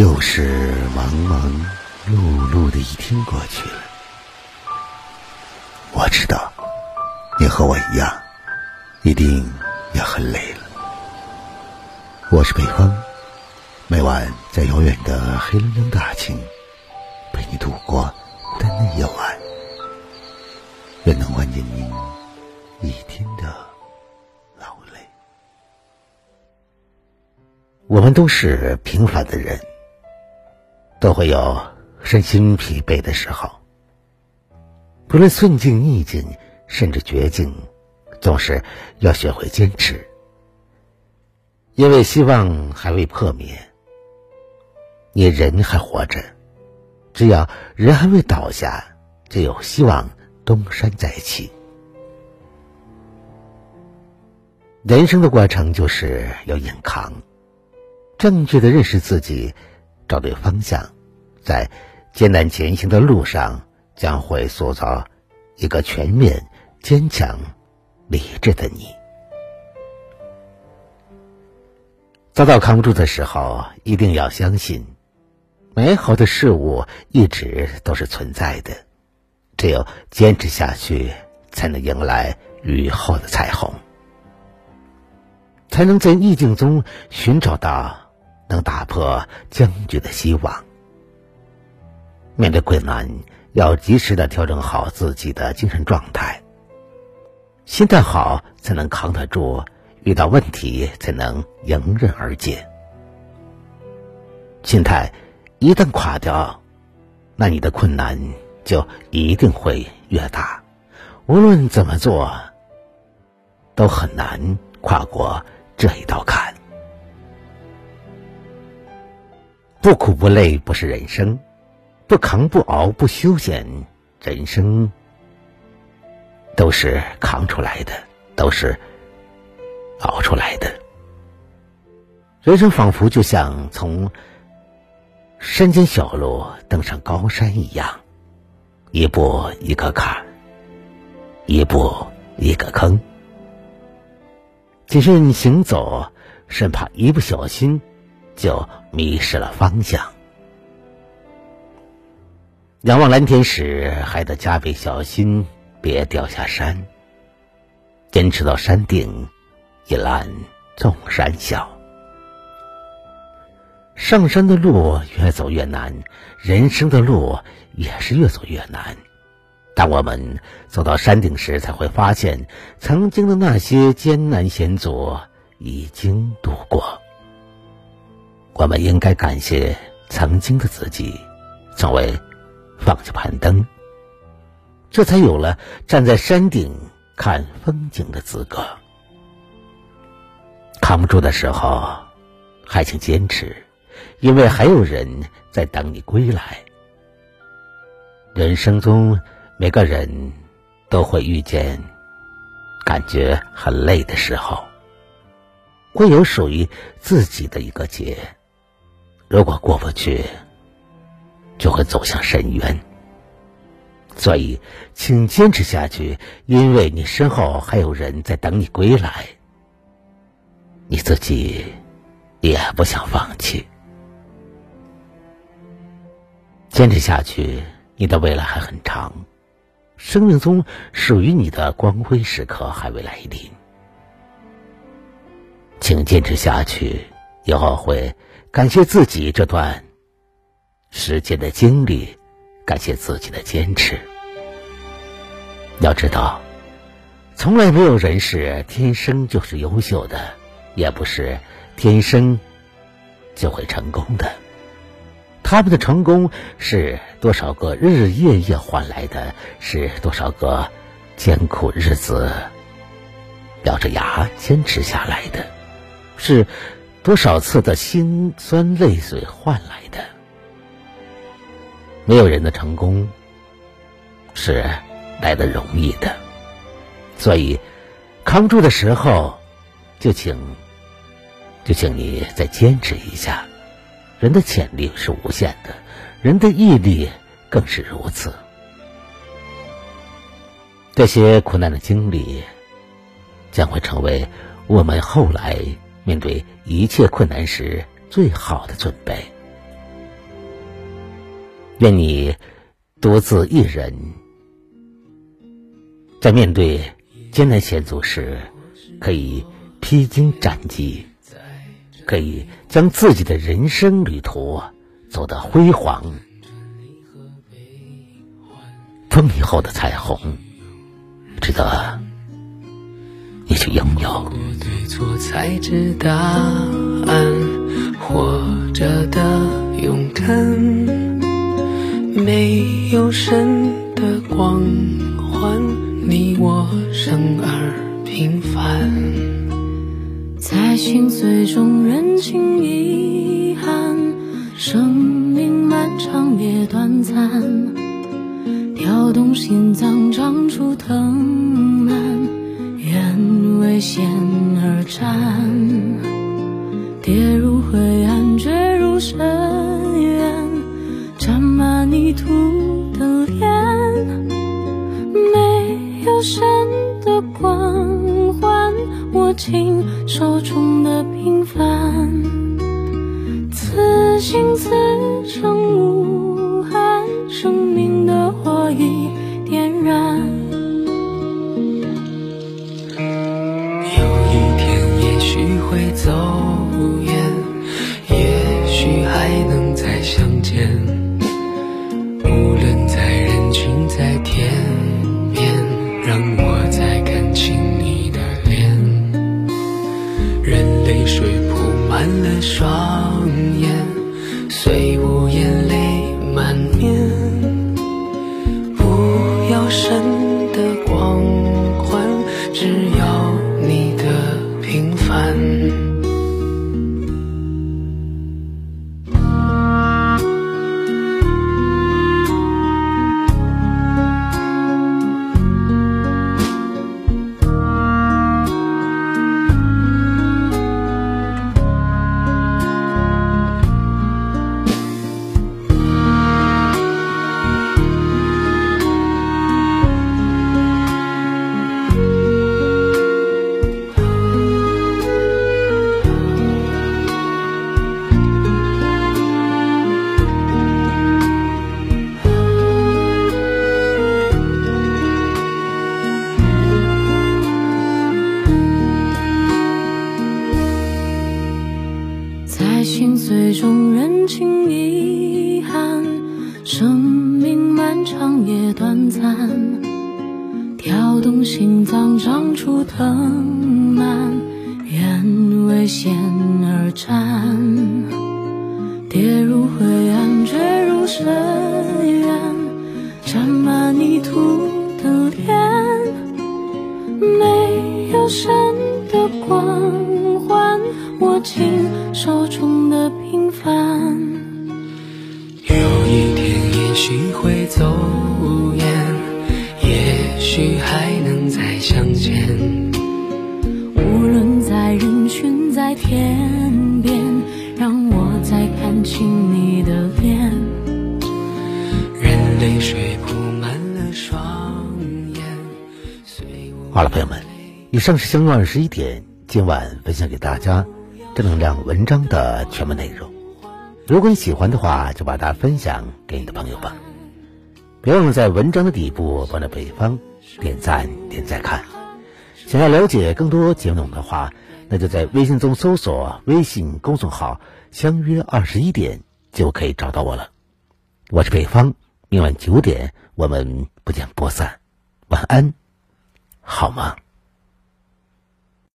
又是忙忙碌碌的一天过去了，我知道你和我一样，一定也很累了。我是北风，每晚在遥远的黑龙江大庆陪你度过孤单的夜晚，愿能缓解您一天的劳累。我们都是平凡的人。都会有身心疲惫的时候。不论顺境逆境，甚至绝境，总是要学会坚持，因为希望还未破灭。你人还活着，只要人还未倒下，就有希望东山再起。人生的过程就是要硬扛，正确的认识自己。找对方向，在艰难前行的路上，将会塑造一个全面、坚强、理智的你。遭到扛不住的时候，一定要相信，美好的事物一直都是存在的。只有坚持下去，才能迎来雨后的彩虹，才能在逆境中寻找到。能打破僵局的希望。面对困难，要及时的调整好自己的精神状态。心态好，才能扛得住；遇到问题，才能迎刃而解。心态一旦垮掉，那你的困难就一定会越大。无论怎么做，都很难跨过这一道坎。不苦不累不是人生，不扛不熬不休闲，人生都是扛出来的，都是熬出来的。人生仿佛就像从山间小路登上高山一样，一步一个坎，一步一个坑，谨慎行走，生怕一不小心。就迷失了方向。仰望蓝天时，还得加倍小心，别掉下山。坚持到山顶，一览众山小。上山的路越走越难，人生的路也是越走越难。当我们走到山顶时，才会发现，曾经的那些艰难险阻已经度过。我们应该感谢曾经的自己，从未放下攀登，这才有了站在山顶看风景的资格。扛不住的时候，还请坚持，因为还有人在等你归来。人生中每个人都会遇见感觉很累的时候，会有属于自己的一个劫。如果过不去，就会走向深渊。所以，请坚持下去，因为你身后还有人在等你归来。你自己也不想放弃，坚持下去，你的未来还很长，生命中属于你的光辉时刻还未来临。请坚持下去，以后会。感谢自己这段时间的经历，感谢自己的坚持。要知道，从来没有人是天生就是优秀的，也不是天生就会成功的。他们的成功是多少个日日夜夜换来的，是多少个艰苦日子咬着牙坚持下来的，是。多少次的辛酸泪水换来的？没有人的成功是来的容易的，所以扛住的时候，就请就请你再坚持一下。人的潜力是无限的，人的毅力更是如此。这些苦难的经历将会成为我们后来。面对一切困难时，最好的准备。愿你独自一人，在面对艰难险阻时，可以披荆斩棘，可以将自己的人生旅途走得辉煌。风雨后的彩虹，值得你去拥有。对错才知答案，活着的勇敢。没有神的光环，你我生而平凡，在心碎中认清遗憾。生命漫长也短暂，跳动心脏长出藤蔓，愿为险而战，跌入灰暗，坠入深渊，沾满。泥土的脸，没有神的光环，握紧手中的平凡，心碎中认清遗憾，生命漫长也短暂，跳动心脏长出藤蔓，愿为险而战，跌入灰暗，走远，也许还能再相见。无论在人群，在天边，让我再看清你的脸。任泪水铺满了双眼。好了，朋友们，以上是相约二十一点今晚分享给大家正能量文章的全部内容。如果你喜欢的话，就把它分享给你的朋友吧。别忘了在文章的底部帮着北方点赞、点赞看。想要了解更多节目内容的话，那就在微信中搜索微信公众号“相约二十一点”就可以找到我了。我是北方，明晚九点我们不见不散。晚安，好吗？